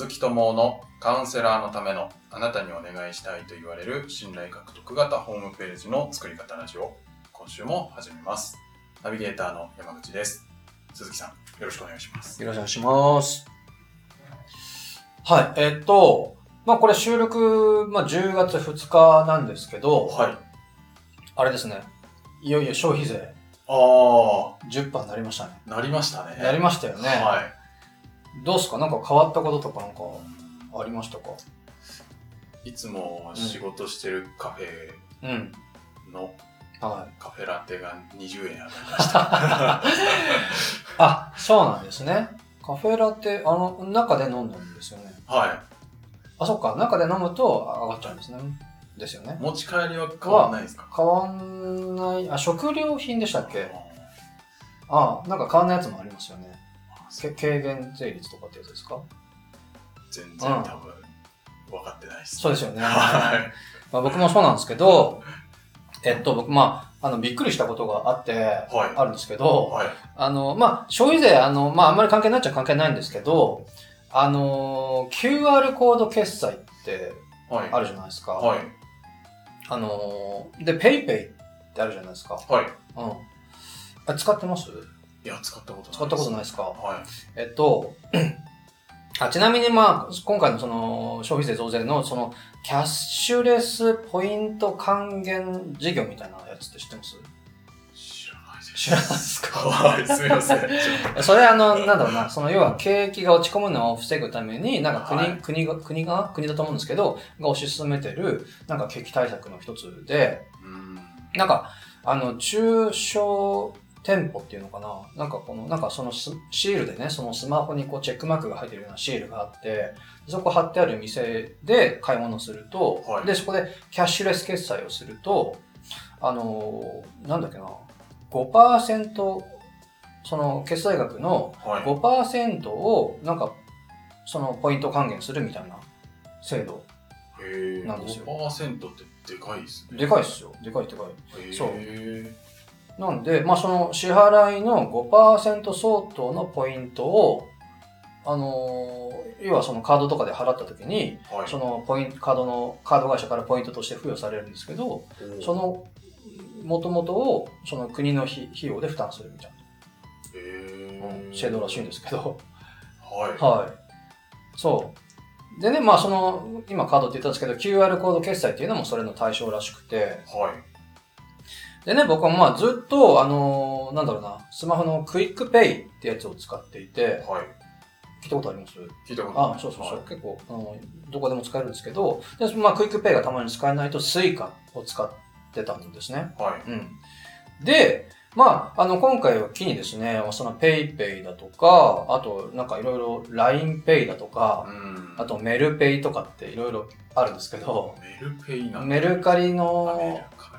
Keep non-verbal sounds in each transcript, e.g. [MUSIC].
鈴木智のカウンセラーのためのあなたにお願いしたいと言われる信頼獲得型ホームページの作り方ラジオ。今週も始めます。ナビゲーターの山口です。鈴木さんよろしくお願いします。よろしくお願いします。はい、えっと、まあこれ収録、まあ10月2日なんですけど、はい。あれですね、いよいよ消費税。ああ10%になりましたね。なりましたね。なりましたよね。はいどうですか？なんか変わったこととかなんかありましたか？いつも仕事してるカフェうん。のはい。カフェラテが20円上がりました。[LAUGHS] あ、そうなんですね。カフェラテ、あの、中で飲んだんですよね。はあ、そっか。中で飲むと上がっちゃうんですね。ですよねい。。持ち帰りは変わらないですか？変わんない、あ、食料品でしたっけ？あなんか変わんないやつもありますよね。け軽減税率とかってやつですか？全然多分分かってないです。そうですよね。はい。まあ、僕もそうなんですけど、えっと、僕、まあ、あの、びっくりしたことがあって、はい。あるんですけど、はい。あの、まあ、消費税、あの、まあ、あんまり関係ないっちゃ関係ないんですけど、あの、QR コード決済ってはい。あるじゃないですか。はい。あの、で、PayPay ってあるじゃないですか。はい。うん。あ使ってます？いや、使ったことない。使ったことないですか？はい。えっと、[CLEARS THROAT] あちなみにまあ、今回のその消費税増税のそのキャッシュレスポイント還元事業みたいなやつって知ってます？知らないです。知らないですか？はい、すみません。それあの、なんだろうな、その要は景気が落ち込むのを防ぐために、なんか国、はい国が、国が、国だと思うんですけど、が推し進めてる、なんか景気対策の一つで、とうん。なんか、あの、中小店舗っていうのかな？なんかこの、なんかそのスシールでね、そのスマホにこうチェックマークが入ってるようなシールがあって、そこ貼ってある店で買い物すると、はいで、そこでキャッシュレス決済をすると、あのーなんだっけな、5%、その決済額のはい。5%をなんか、そのポイント還元するみたいな制度。なんですよ5%ってでかいですね。でかいっすよ。でかいでかい。そうなんで、まあ、その支払いの5%相当のポイントを、あのー要はそのカードとかで払った時に、はい。そのポイント、カードの、カード会社からポイントとして付与されるんですけど、その、元々を、その国の費費用で負担するみたいへな、ー制度らしいんですけど、はい。はい。そう。でね、まあその、今カードって言ったんですけど、QR コード決済っていうのもそれの対象らしくて、はい。でね、僕はまあずっと、あのーなんだろうな、スマホのクイックペイってやつを使っていて、はい。聞いたことあります？聞いたことあ、そうそうそう。はい結構、あの、どこでも使えるんですけど、でまあクイックペイがたまに使えないとスイカを使ってたんですね。はい。うん。で、まあ、あの、今回を機にですね、そのペイペイだとか、あと、なんかいろいろ LINEPay だとか、うん。あとメルペイとかっていろいろあるんですけど、メルペイなメルカリあメルの、カリ。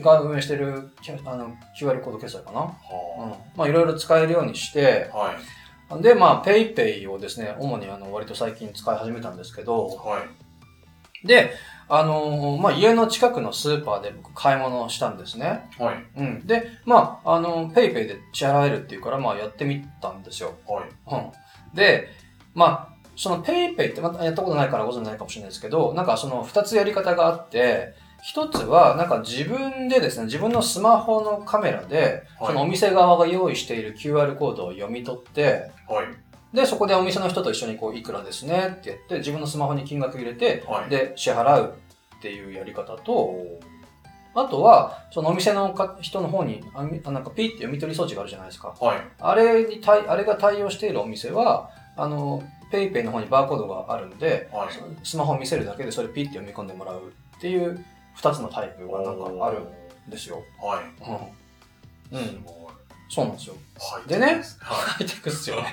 が運営してるあの QR コード決済かな。うんは。まあいろいろ使えるようにして、あ。はい。で、まあ PayPay をですね、主にあの割と最近使い始めたんですけど、はい。で、あのーまあ家の近くのスーパーで僕買い物をしたんですね。はい。うん。で、まあ、あの、PayPay で支払えるっていうから、まあやってみたんですよ。はい。うん。で、まあ、その PayPay ってまたやったことないからご存じないかもしれないですけど、なんかその二つやり方があって、一つは、なんか自分でですね、自分のスマホのカメラで、はいそのお店側が用意している QR コードを読み取って、はい。で、そこでお店の人と一緒にこう、いくらですねってやって、自分のスマホに金額入れて、はい。で、支払うっていうやり方と、あとは、そのお店のか人の方に、あなんかピーって読み取り装置があるじゃないですか。はい。あれに対、あれが対応しているお店は、あの、ペイペイの方にバーコードがあるんで、はい。スマホを見せるだけでそれピッて読み込んでもらうっていう二つのタイプがなんかあるんですよ。はい。うん。うん。すごい。そうなんですよ。はい。でねはい。ハイテクっすよね。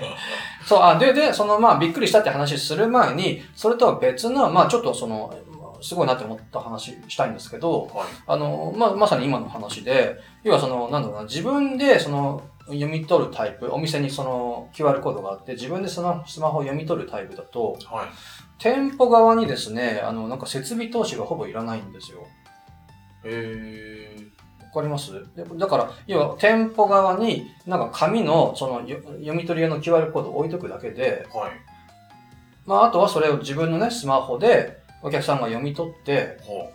そう、あ、で、で、その、まあ、びっくりしたって話する前に、それとは別の、まあ、ちょっとその、すごいなって思った話したいんですけど、はい。あの、まあ、まさに今の話で、要はその、なんだろうな、自分でその、読み取るタイプ、お店にその QR コードがあって、自分でそのスマホを読み取るタイプだと、はい。店舗側にですね、あの、なんか設備投資がほぼいらないんですよ。えわかりますでだから、要は店舗側に、なんか紙の、そのよ読み取り用の QR コードを置いとくだけで、ー。はい。まあ、あとはそれを自分のね、スマホでお客さんが読み取って、ほ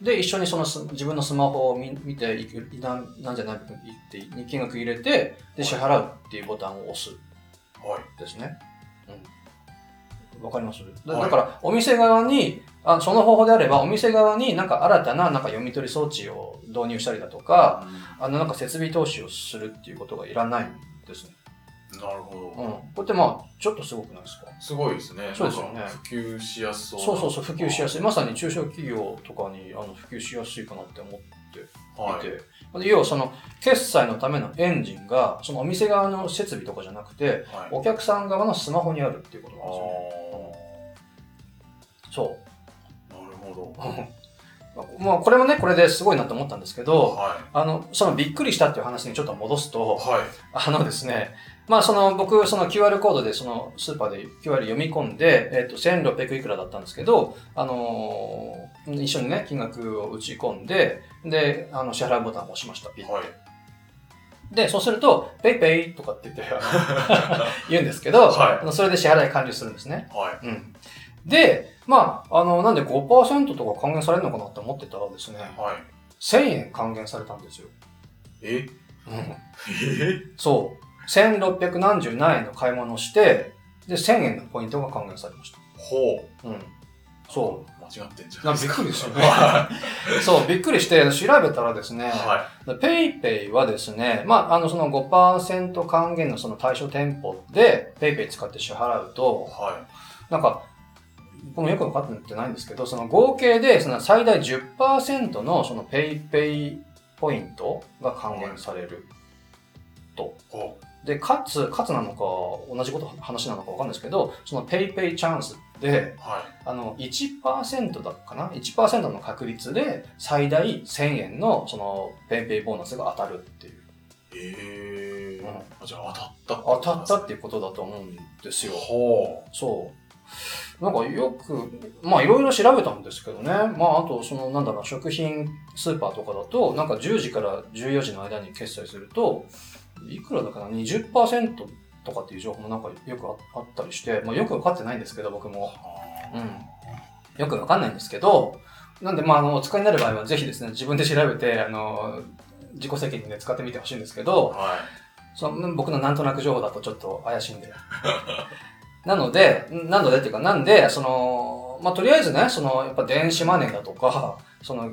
で、一緒にそのす自分のスマホを見見て、いくなんなんじゃない部分言って、金額入れて、で、支払うっていうボタンを押すう。はい。ですね。うん。わかります？だから、お店側に、あその方法であれば、お店側になんか新たななんか読み取り装置を導入したりだとか、あのなんか設備投資をするっていうことがいらないんですね。なるほど。うん。これってまあ、ちょっとすごくないですか？すごいですね。そうですよね普及しやすそうな。そうそうそう、普及しやすすい。まさに中小企業とかにあの普及しやすいかなって思ってい。はい。要はその決済のためのエンジンが、そのお店側の設備とかじゃなくて、はい。お客さん側のスマホにあるっていうことあなんですよね。そあ、なるほう。まあ、これもね、これですごいなと思ったんですけど。ど、はあの、そのびっくりしたっていう話にちょっと戻すい。と、はい。あのですね、まあその僕、その QR コードでそのスーパーで QR 読み込んで、えっ、と、1600いくらだったんですけど、あのー一緒にね、金額を打ち込んで、で、あの、支払いボタンを押しました。ピッてはい。で、そうすると、ペイペイとかって言って、[LAUGHS] 言うんですけど、はいそれで支払い完了するんですね。はい。うん。で、まあ、あの、なんで5%とか還元されるのかなって思ってたらですね、はい。1000円還元されたんですよ。え？うん。え？そう。1677円の買い物をして、で、1000円のポイントが還元されました。ほう。うん。そ間違ってんじゃう。なびっくりですよね。は [LAUGHS] そう、びっくりして、調べたらですね、い。はペイペイはですね、まあ、あの、その5%還元のその対象店舗で、ペイペイ使って支払うい。と、はなんか、僕もよく分かってないんですけど、その合計でその最大10%のそのペイペイポイントが還元されると。で、かつ、かつなのか、同じこと、話なのかわかんないですけど、そのペイペイチャンスで、う。はい。あの、1%だかな ?1% の確率で最大1000円のそのペイペイボーナスが当たるっていう。ええうんあじゃあ当たった当たったっていいうことだと思うんですよ。ほそう。なんかよく、まあいろいろ調べたんですけどね。まああと、そのなんだろう、食品スーパーとかだと、なんか10時から14時の間に決済すると、いくらだかな ?20% とかっていう情報もなんかよくああったりして、まあよくわかってないんですけど、僕う。も。はよくわかんないんですけど、なんでまああの、お使いになる場合はぜひですね、自分で調べて、あの、自己責任で使ってみてほしいんですけど、はその僕のなんとなく情報だとちょっと怪しいんで。[LAUGHS] なので、なのでっていうか、なんで、その、まあ、とりあえずね、その、やっぱ電子マネーだとか、その、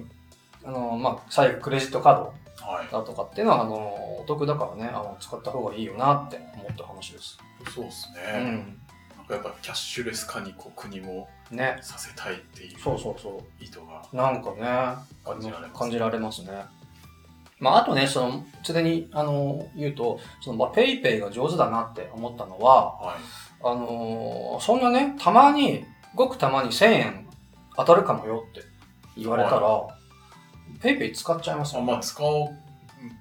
あの、まあ、最悪クレジットカードい。はい。だとかっていうのは、あの、お得だからね、あの、使った方がいいよなって思った話です。そうですね。うん。なんかやっぱキャッシュレス化にこう国もね。させたいっていうそうそうそ意図がう。なんかね、感じられます。感じられますね。まあ、あとね、その、ついでに、あの、言うと、その、まあ、ペイペイが上手だなって思ったのは、はい。あのーそんなね、たまに、ごくたまに1000円当たるかもよって言われたら、ペイペイ使っちゃいますあよ、ね。まあ使おう、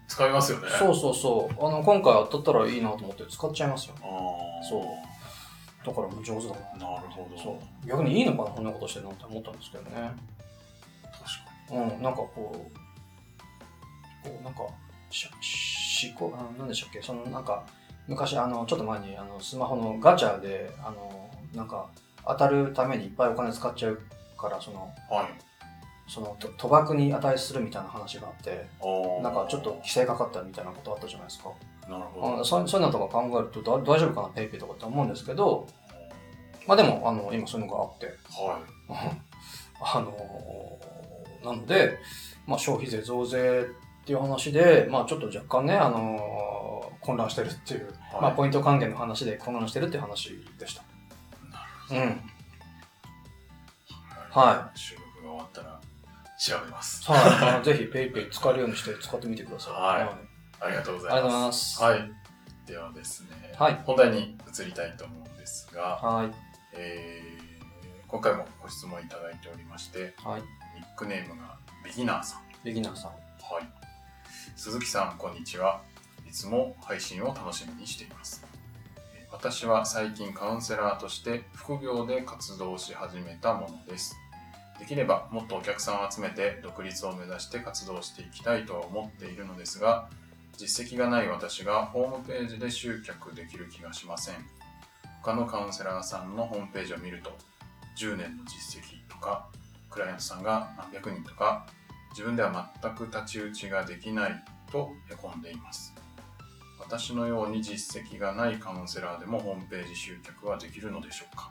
使いますよね。そうそうそう。あの、今回当たったらいいなと思って使っちゃいますよ。あーそうだからもう上手だな。なるほど。そう。逆にいいのかな、こんなことしてるのって思ったんですけどね。確かうん、なんかこう、こう、なんか、し、しこ、あなんでしたっけ、そのなんか、昔、あの、ちょっと前に、あの、スマホのガチャで、あの、なんか、当たるためにいっぱいお金使っちゃうから、その、に。はい。その、と賭博に値するみたいな話があって、なんかちょっと規制かかったみたいなことあったじゃないですか。なるほど。あそうそういうのとか考えるとだ大丈夫かな、ペイペイとかって思うんですけど、まあでも、あの、今そういうのがあって、はい。[LAUGHS] あのーなので、まあ、消費税増税っていう話で、まあ、ちょっと若干ね、あのー混乱してるっていう、はいまあ、ポイント還元の話で混乱してるっていう話でした。うん。は収録が終わったら調べます。はい。あのぜひ、ペイペイ使えるようにして使ってみてください。はいありがとうございありがとうございま。ますす。はい。ではですね、はい本題に移りたいと思うんですが、はい。えー今回もご質問いただいておりまして、はい。ニックネームがビギナーさん。ビギナーさん。はい。鈴木さん、こんにちは。いつも配信を楽しみにしています。私は最近カウンセラーとして副業で活動し始めたものです。できればもっとお客さんを集めて独立を目指して活動していきたいとは思っているのですが、実績がない私がホームページで集客できる気がしません。他のカウンセラーさんのホームページを見ると、10年の実績とか、クライアントさんが何百人とか、自分では全く太刀打ちができないとへこんでいます。私のように実績がないカウンセラーでもホームページ集客はできるのでしょうか？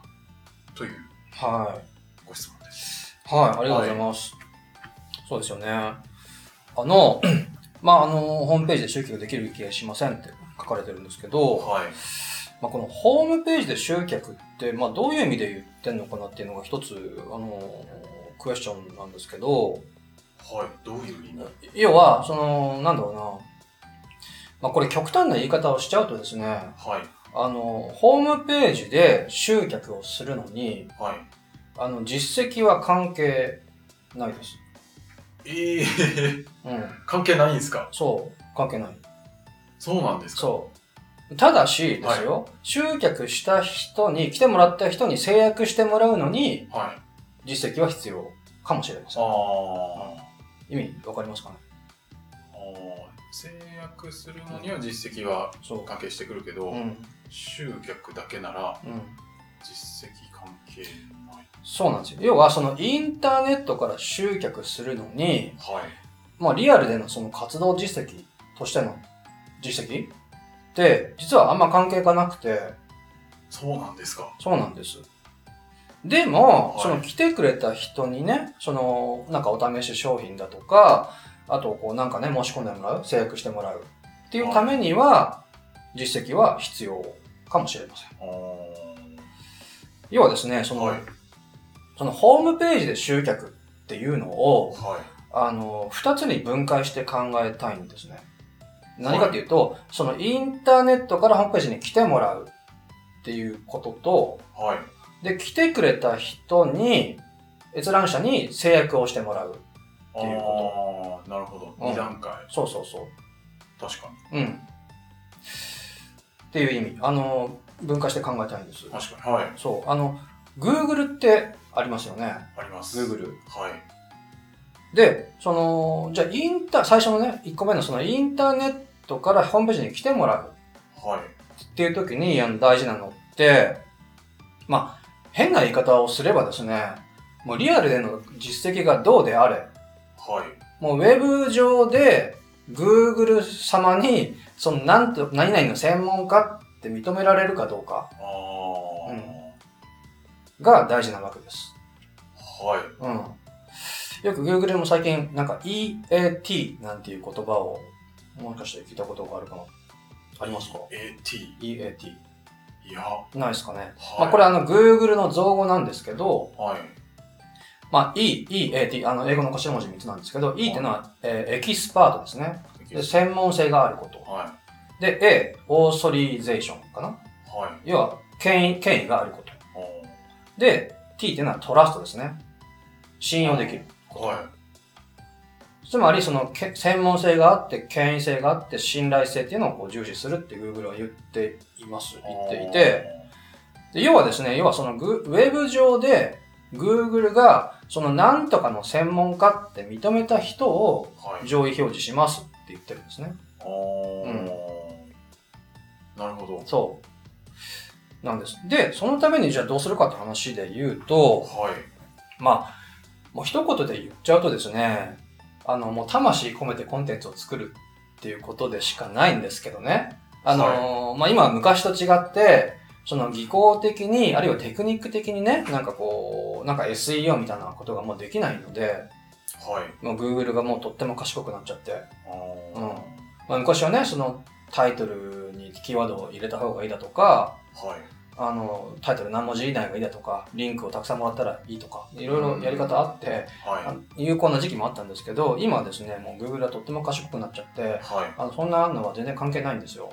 というはご質問です。い。はい、ありがとうございます。そうですよね。あの、[CLEARS THROAT] まあ、あの、ホームページで集客できる気がしませんって書かれてるんですけど、はい。まあ、このホームページで集客って、まあ、どういう意味で言ってんのかなっていうのが一つ、あの、クエスチョンなんですけど、はい。どういう意味？要は、その、なんだろうな、まあ、これ極端な言い方をしちゃうとですね、はい。あの、ホームページで集客をするのに、はい。あの、実績は関係ないです。ええうん。関係ないんですか？そう、関係ない。そうなんですか？そう。ただしですよ、集客した人に、来てもらった人に制約してもらうのに、はい。実績は必要かもしれません。あ意味わかりますかね？あ。制約するのには実績はそう。関係してくるけど、うん。集客だけならうん。実績関係ない。そうなんですよ。要は、そのインターネットから集客するのに、はい。まあ、リアルでのその活動実績としての実績って、実はあんま関係がなくて、そうなんですか。そうなんです。でも、はいその来てくれた人にね、その、なんかお試し商品だとか、あと、こうなんかね、申し込んでもらう、制約してもらうっていうためには、実績は必要かもしれません。あ要はですね、その、はいそのホームページで集客っていうのを、はい。あの、二つに分解して考えたいんですね。何かっていうと、そのインターネットからホームページに来てもらうっていうことと、はい。で、来てくれた人に、閲覧者に制約をしてもらう。あていうこあーなるほど。うん二段階。そうそうそ確かう。うん。っていう意味。あの、分解して考えたいんですに。。確かに。はい。そう。あの、Google ってありますよね。あります。Google。はい。で、その、じゃあインター、最初のね、1個目のそのインターネットからホームページに来てもらうはい。っていう時にあの大事なのって、まあ、変な言い方をすればですね、もうリアルでの実績がどうであれ、はい。もうウェブ上で Google 様に、そのなんと、何々の専門家って認められるかどうかああ、うんが大事なわけです。はい。うん。よく Google でも最近なんか EAT なんていう言葉をもしかして聞いたことがあるかなありますか？AT。?EAT。いや、ないですかね。はい。まあこれあの Google の造語なんですけど、はい。まあ E、EAT、あの英語の頭文字3つなんですけど、E っていうのは、えーエキスパートですね。で専門性があること。はで、A、オーソリゼーションかな。い。はい。要は、権威、権威があること。おで、T っていうのはトラストですね。信用できる。ーはい。つまり、その、け専門性があって、権威性があって、信頼性っていうのをこう重視するって Google は言っています。言っていて、で要はですね、要はそのグウェブ上で Google がそのなんとかの専門家って認めた人を。上位表示しますって言ってるんですね。おーうんなるほど。そう。なんです。で、そのためにじゃあどうするかって話で言うと、はい。まあ、もう一言で言っちゃうとですね、あの、もう魂込めてコンテンツを作るっていうことでしかないんですけどね。あのーまあ今は昔と違って、その技巧的に、あるいはテクニック的にね、なんかこう、なんか SEO みたいなことがもうできないので、はい。もう Google がもうとっても賢くなっちゃって、うんまあ昔はね、そのタイトルにキーワードを入れた方がいいだとか、はい。あの、タイトル何文字以内がいいだとか、リンクをたくさんもらったらいいとか、いろいろやり方あって、あはの有効な時期もあったんですけど、今はですね、もう Google はとっても賢くなっちゃってい。、はあのそんなのは全然関係ないんですよ。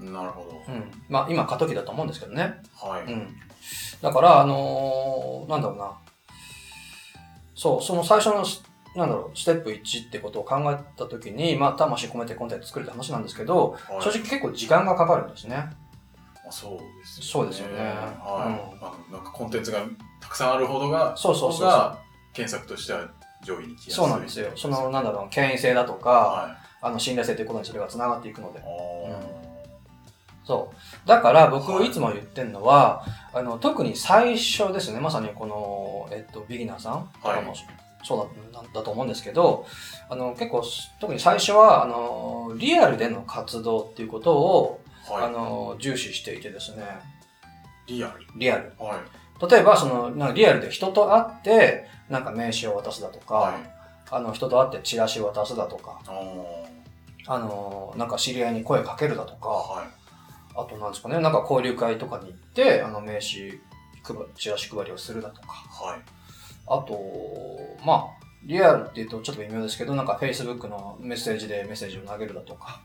い。なるほど。うん。まあ今過渡期だと思うんですけどね。はい。うん。だから、あのーなんだろうな。そう、その最初のス、なんだろう、ステップ1ってことを考えたときに、まあ魂込めてコンテンツ作るって話なんですけど、はい正直結構時間がかかるんですね。あそうですよね。そうですよねはい。うんなんかコンテンツがたくさんあるほどが、そうそうそうが検索としては上位に来やすい。そうなんですよ。その、なんだろう、権威性だとか、はい。あの、信頼性ということにそれが繋がっていくので。あーそう。だから僕はいいつも言ってるのは、あの、特に最初ですね、まさにこの、えっと、ビギナーさんとかも、そうだだと思うんですけど、あの、結構、特に最初は、あの、リアルでの活動っていうことを、はい。あの、重視していてですね、リアル。リアル。はい。例えば、その、なんかリアルで人と会って、なんか名刺を渡すだとか、はい。あの、人と会ってチラシを渡すだとか、あの、なんか知り合いに声かけるだとか、はい。あとなんですかね、なんか交流会とかに行って、あの名刺配、チラシ配りをするだとか、はい。あと、まあ、リアルって言うとちょっと微妙ですけど、なんか Facebook のメッセージでメッセージを投げるだとか、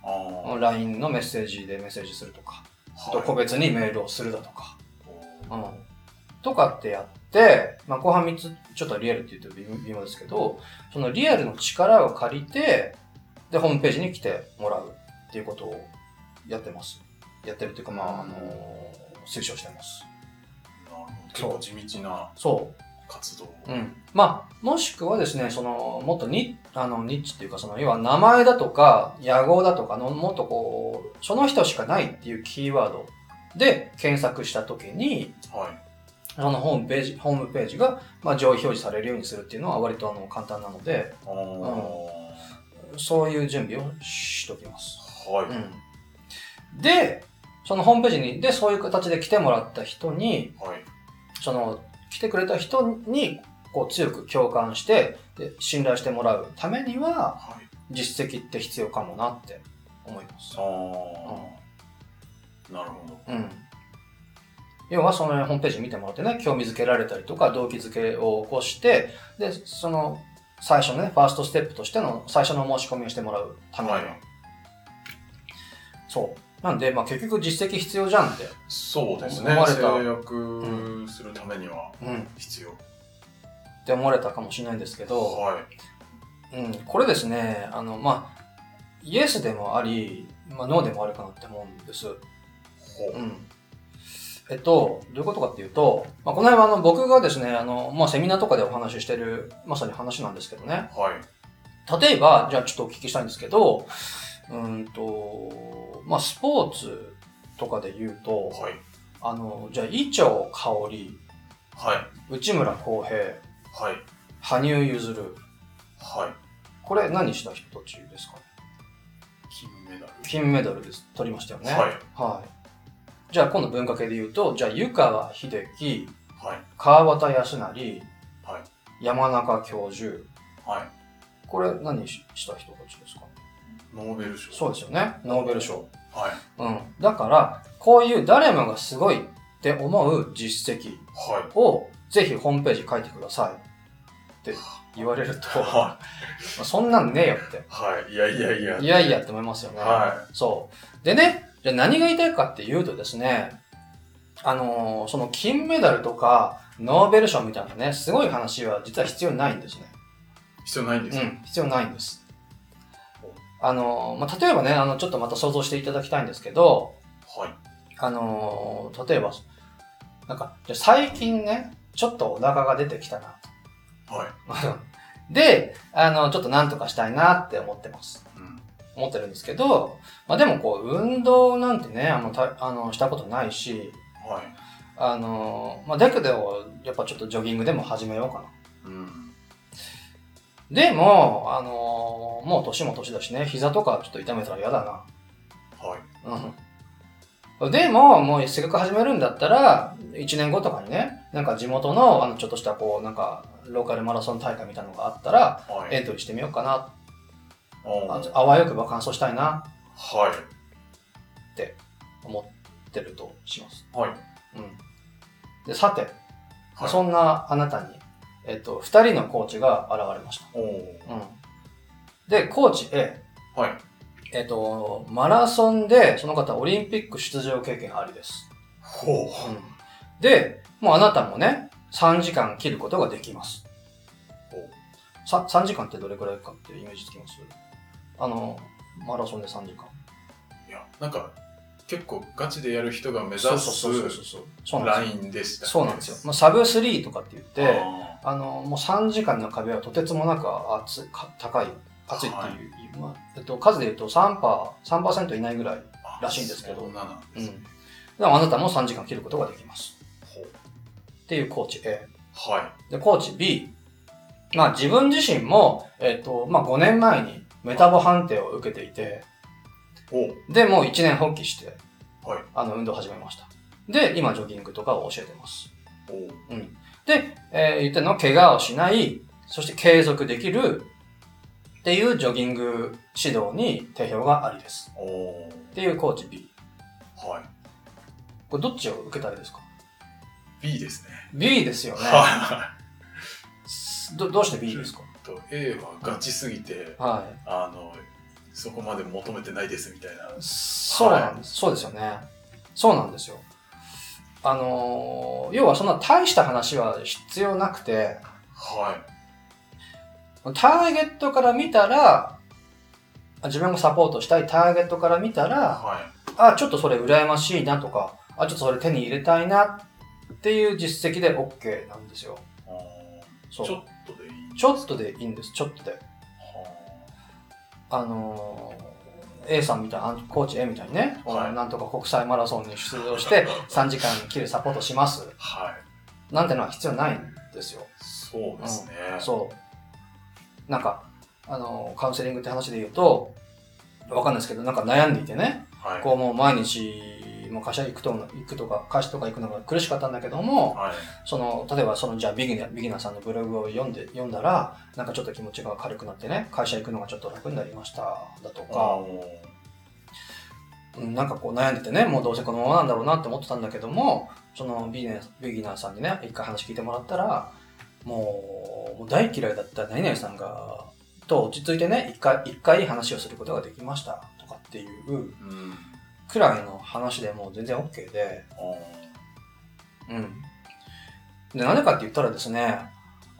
LINE のメッセージでメッセージするとか、あとはい個別にメールをするだとか、うん。とかってやって、まあ後半3つちょっとリアルって言うと微妙ですけど、そのリアルの力を借りて、で、ホームページに来てもらうっていうことをやってます。やってるっていうか、まあ、あの推奨してます。なるほど。地道なそ活動。う。うん。まあ、もしくはですね、その、もっとに、あの、ニッチっていうか、その、要は名前だとか、野号だとかの、もっとこう、その人しかないっていうキーワードで検索したときに、はい。そのホームページ、ホームページが、まあ、上位表示されるようにするっていうのは割とあの簡単なので、そういう準備をしときます。はい。うん。で、そのホームページに、で、そういう形で来てもらった人に、はい。その、来てくれた人に、こう強く共感して、で、信頼してもらうためには、はい。実績って必要かもなって思いますあ。あ、なるほど。うん。要はそのホームページ見てもらってね、興味づけられたりとか、動機づけを起こして、で、その、最初のね、ファーストステップとしての最初の申し込みをしてもらうためには。はいそう。なんで、まあ結局実績必要じゃんって。そうですね。思われた制約するためにはうん。っ必要。て思われたかもしれないんですけど、はい。うん。これですね、あの、まあ、イエスでもあり、まあ、ノーでもあるかなって思うんです。ほう。うん。えっと、どういうことかっていうと、まあ、この辺はあの僕がですね、あの、まあ、セミナーとかでお話ししてる、まさに話なんですけどね。はい。例えば、じゃあちょっとお聞きしたいんですけど、うーんと、まあ、スポーツとかで言うと、はい。あの、じゃあ、伊調香はい。内村航平、はい。羽生結弦、はい。これ何した人たちですかね？金メダル。金メダルです。取りましたよね。はい。はい。じゃあ、今度文化系で言うと、じゃあ、湯川秀樹、はい。川端康成、はい。山中教授、はい。これ何しした人たちですかね？ノーベル賞。そうですよね。ノーベル賞。はい。うん。だから、こういう誰もがすごいって思う実績はをぜひホームページ書いてくださいって言われると、[LAUGHS] そんなんねえよって。い。はい。いやいやいや。いやいやって思いますよね。はそう。でね、じゃあ何が言いたいかっていうとですね、あのーその金メダルとかノーベル賞みたいなね、すごい話は実は必要ないんですね。必要ないんですか？うん、必要ないんです。あのーまあ、例えばね、あの、ちょっとまた想像していただきたいんですけど、はい。あのー例えば、なんか、じゃあ最近ね、ちょっとお腹が出てきたなはい。[LAUGHS] で、あの、ちょっとなんとかしたいなって思ってます。うん。思ってるんですけど、まあでもこう、運動なんてね、あの、たあのしたことないし、はい。あの、まあだけど、やっぱちょっとジョギングでも始めようかな。うん。でも、あの、もう年も年だしね、膝とかちょっと痛めたら嫌だな。はい。うん。でも、もうせっかく始めるんだったら、1年後とかにね、なんか地元の、あの、ちょっとしたこう、なんか、ローカルマラソン大会みたいなのがあったら、はい。エントリーしてみようかな。ああわよくば完走したいな、はい。思ってるとします。はい。うん。で、さて、はい。そんなあなたに、えっと、二人のコーチが現れました。うん。で、コーチ A、はい。えっと、マラソンで、その方オリンピック出場経験ありです。ほう。うん。で、もうあなたもね、3時間切ることができます。さ3時間ってどれくらいかってイメージつきます？あの、マラソンで3時間。いや、なんか、結構ガチでやる人が目指すラですよ。インでしたね。そうなんですよ。まあ、サブ3とかって言って、ああの、もう3時間の壁はとてつもなく厚高い、厚いっていう、はいまあえっと、数で言うと3%、3%いないぐらいーらしいんですけどそん。うん。でもあなたも3時間切ることができます。っていうコーチ A。はで、コーチ B。まあ自分自身も、えっ、と、まあ5年前にメタボ判定を受けていて、で、もう1年放棄して、はい。あの、運動を始めました。で、今ジョギングとかを教えてます。おうん。で、えー言ってるのは、怪我をしない、そして継続できるっていうジョギング指導に定評がありです。おっていうコーチ B。はい。これどっちを受けたいですか？B ですね。?B ですよね。はどどうして B ですか？い。と A はガチすぎて、はあの、そこまで求めてないですみたいな。い。そうなんです。そうですよね。そうなんですよ。あのー要はそんな大した話は必要なくて、はターゲットから見たら、自分がサポートしたいターゲットから見たい。ら、はい。あ、ちょっとそれ羨ましいなとか、あ、ちょっとそれ手に入れたいなっていう実績で OK なんですよ。ちょっとでいい。ちょっとでいいんです、ちょっとで。はあのー A さんみたいな、コーチ A みたいにね、はいなんとか国際マラソンに出場して [LAUGHS] 3時間切るサポートします。あはい。なんてのは必要ないんですよ。そうですね。そう。なんか、あのーカウンセリングって話で言うと、わかんないですけど、なんか悩んでいてね、はい。こうもう毎日、もう会社行くと、行くとか、会社とか行くのが苦しかったんだけども、はい。その、例えばその、じゃあビギナー、ビギナーさんのブログを読んで、読んだら、なんかちょっと気持ちが軽くなってね、会社行くのがちょっと楽になりました、だとか、おうんなんかこう悩んでてね、もうどうせこのままなんだろうなって思ってたんだけども、そのビギナービギナーさんにね、一回話聞いてもらったら、もう、もう大嫌いだった何々さんが、と落ち着いてね、一回、一回話をすることができました、とかっていうーうん。くらいの話でもう全然 OK で、おうん。で、なんでかって言ったらですね、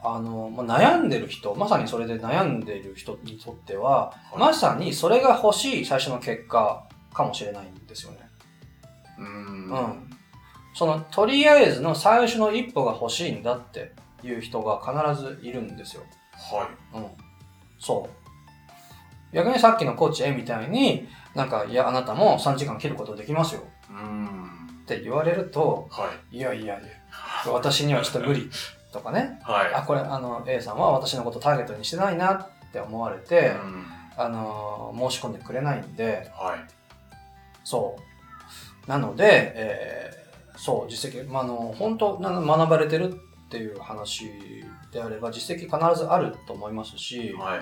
あの、まあ、悩んでる人、まさにそれで悩んでる人にとっては、はいまさにそれが欲しい最初の結果かもしれないんですよね。うん。うん。その、とりあえずの最初の一歩が欲しいんだっていう人が必ずいるんですよ。はい。うん。そう。逆にさっきのコーチ A みたいに、なんか、いや、あなたも3時間切ることできますようん。って言われると、はい。いやいやいや、私にはちょっと無理とかね。はい。あ、これ、あの、A さんは私のことターゲットにしてないなって思われて、うん。あの、申し込んでくれないんで、はい。そう。なので、えーそう、実績、まあ、あの、本当な学ばれてるっていう話であれば、実績必ずあると思いますし、はい。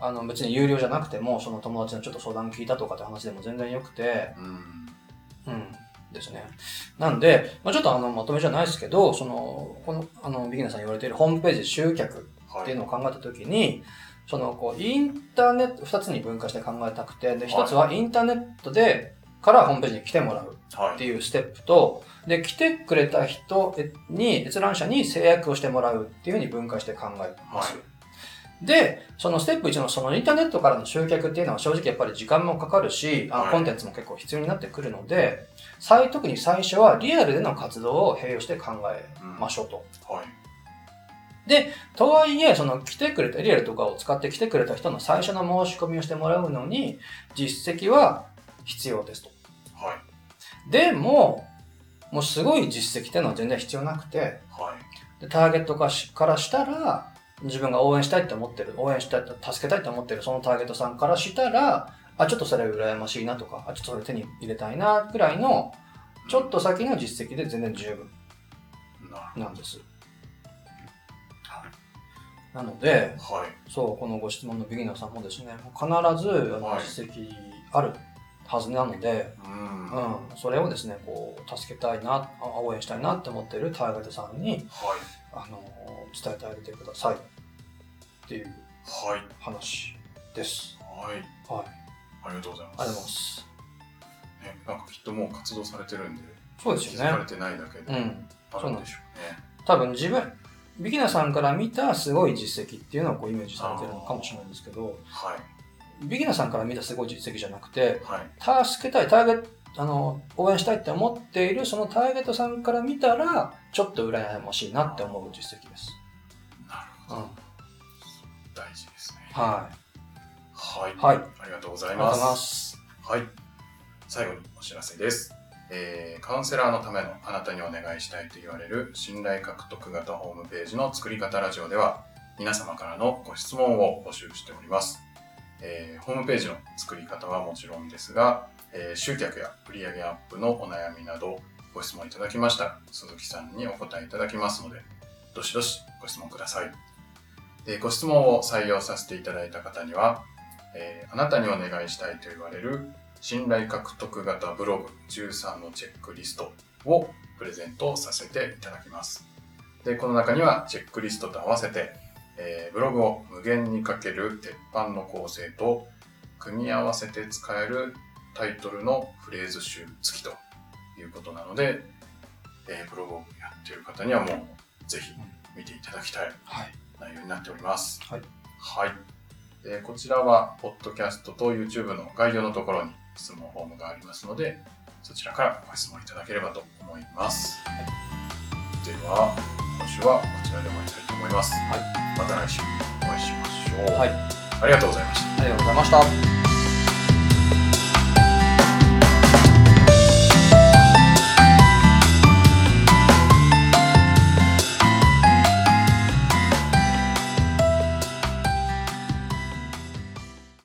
あの、別に有料じゃなくても、その友達のちょっと相談聞いたとかって話でも全然よくて、うん。うん。ですね。なんで、まあ、ちょっとあの、まとめじゃないですけど、その、この、あの、ビギナーさんに言われているホームページ集客っていうのを考えたときに、その、こう、インターネット、二つに分化して考えたくて、で、一つはインターネットで、からホームページに来てもらうはい。っていうステップと、で、来てくれた人に、閲覧者に制約をしてもらうっていうふうに分解して考えます。はで、そのステップ1のそのインターネットからの集客っていうのは正直やっぱり時間もかかるし、あのはいコンテンツも結構必要になってくるので、最特に最初はリアルでの活動を併用して考えましょうと。はい。とはいえ、その来てくれた、リアルとかを使って来てくれた人の最初の申し込みをしてもらうのに、実績は必要ですと。はい。でも、もうすごい実績っていうのは全然必要なくて、はい。でターゲットからしたら、自分が応援したいって思ってる、応援したい、助けたいって思ってるそのターゲットさんからしたら、あ、ちょっとそれ羨ましいなとか、あ、ちょっとそれ手に入れたいな、くらいの、ちょっと先の実績で全然十分なんです。なので。はい。そう、このご質問のビギナーさんもですね、必ずあのはい実績あるはずなので、うん。うはい。ん、それをですね、こう、助けたいな、あ応援したいなって思ってるターゲットさんに、あの、伝えてあげてくださいっていうはい。話です。はい。はい。ありがとうございます。ありがとうございます。ね、なんかきっともう活動されてるんで、そうですよね。気づかれてないだけで、うん。あるんでしょうね。多分自分、ビギナーさんから見たすごい実績っていうのをこうイメージされてるのかもしれないんですけど、はい。ビギナーさんから見たすごい実績じゃなくて、はい。助けたい、ターゲット、あの、応援したいって思っているそのターゲットさんから見たら、ちょっと羨ましいなって思う実績です。なるほど。うん。はい。はい。はい。ありがとうございま。す。はい。最後にお知らせです。えーカウンセラーのためのあなたにお願いしたいと言われる信頼獲得型ホームページの作り方ラジオでは皆様からのご質問を募集しております。えーホームページの作り方はもちろんですが、えー集客や売上アップのお悩みなどご質問いただきましたら鈴木さんにお答えいただきますのでどしどしご質問ください。でご質問を採用させていただいた方には、えーあなたにお願いしたいと言われる信頼獲得型ブログ13のチェックリストをプレゼントさせていただきます。で、この中にはチェックリストと合わせて、えーブログを無限にかける鉄板の構成と、組み合わせて使えるタイトルのフレーズ集付きということなので、えーブログをやっている方にはもうぜひ見ていただきたいはい。内容になっております。はい。はい。でこちらは、ポッドキャストと YouTube の概要のところに質問フォームがありますので、そちらからご質問いただければと思います。では、今週はこちらで終わりたいと思います。はい。また来週お会いしましょう。はい。ありがとうございました。ありがとうございました。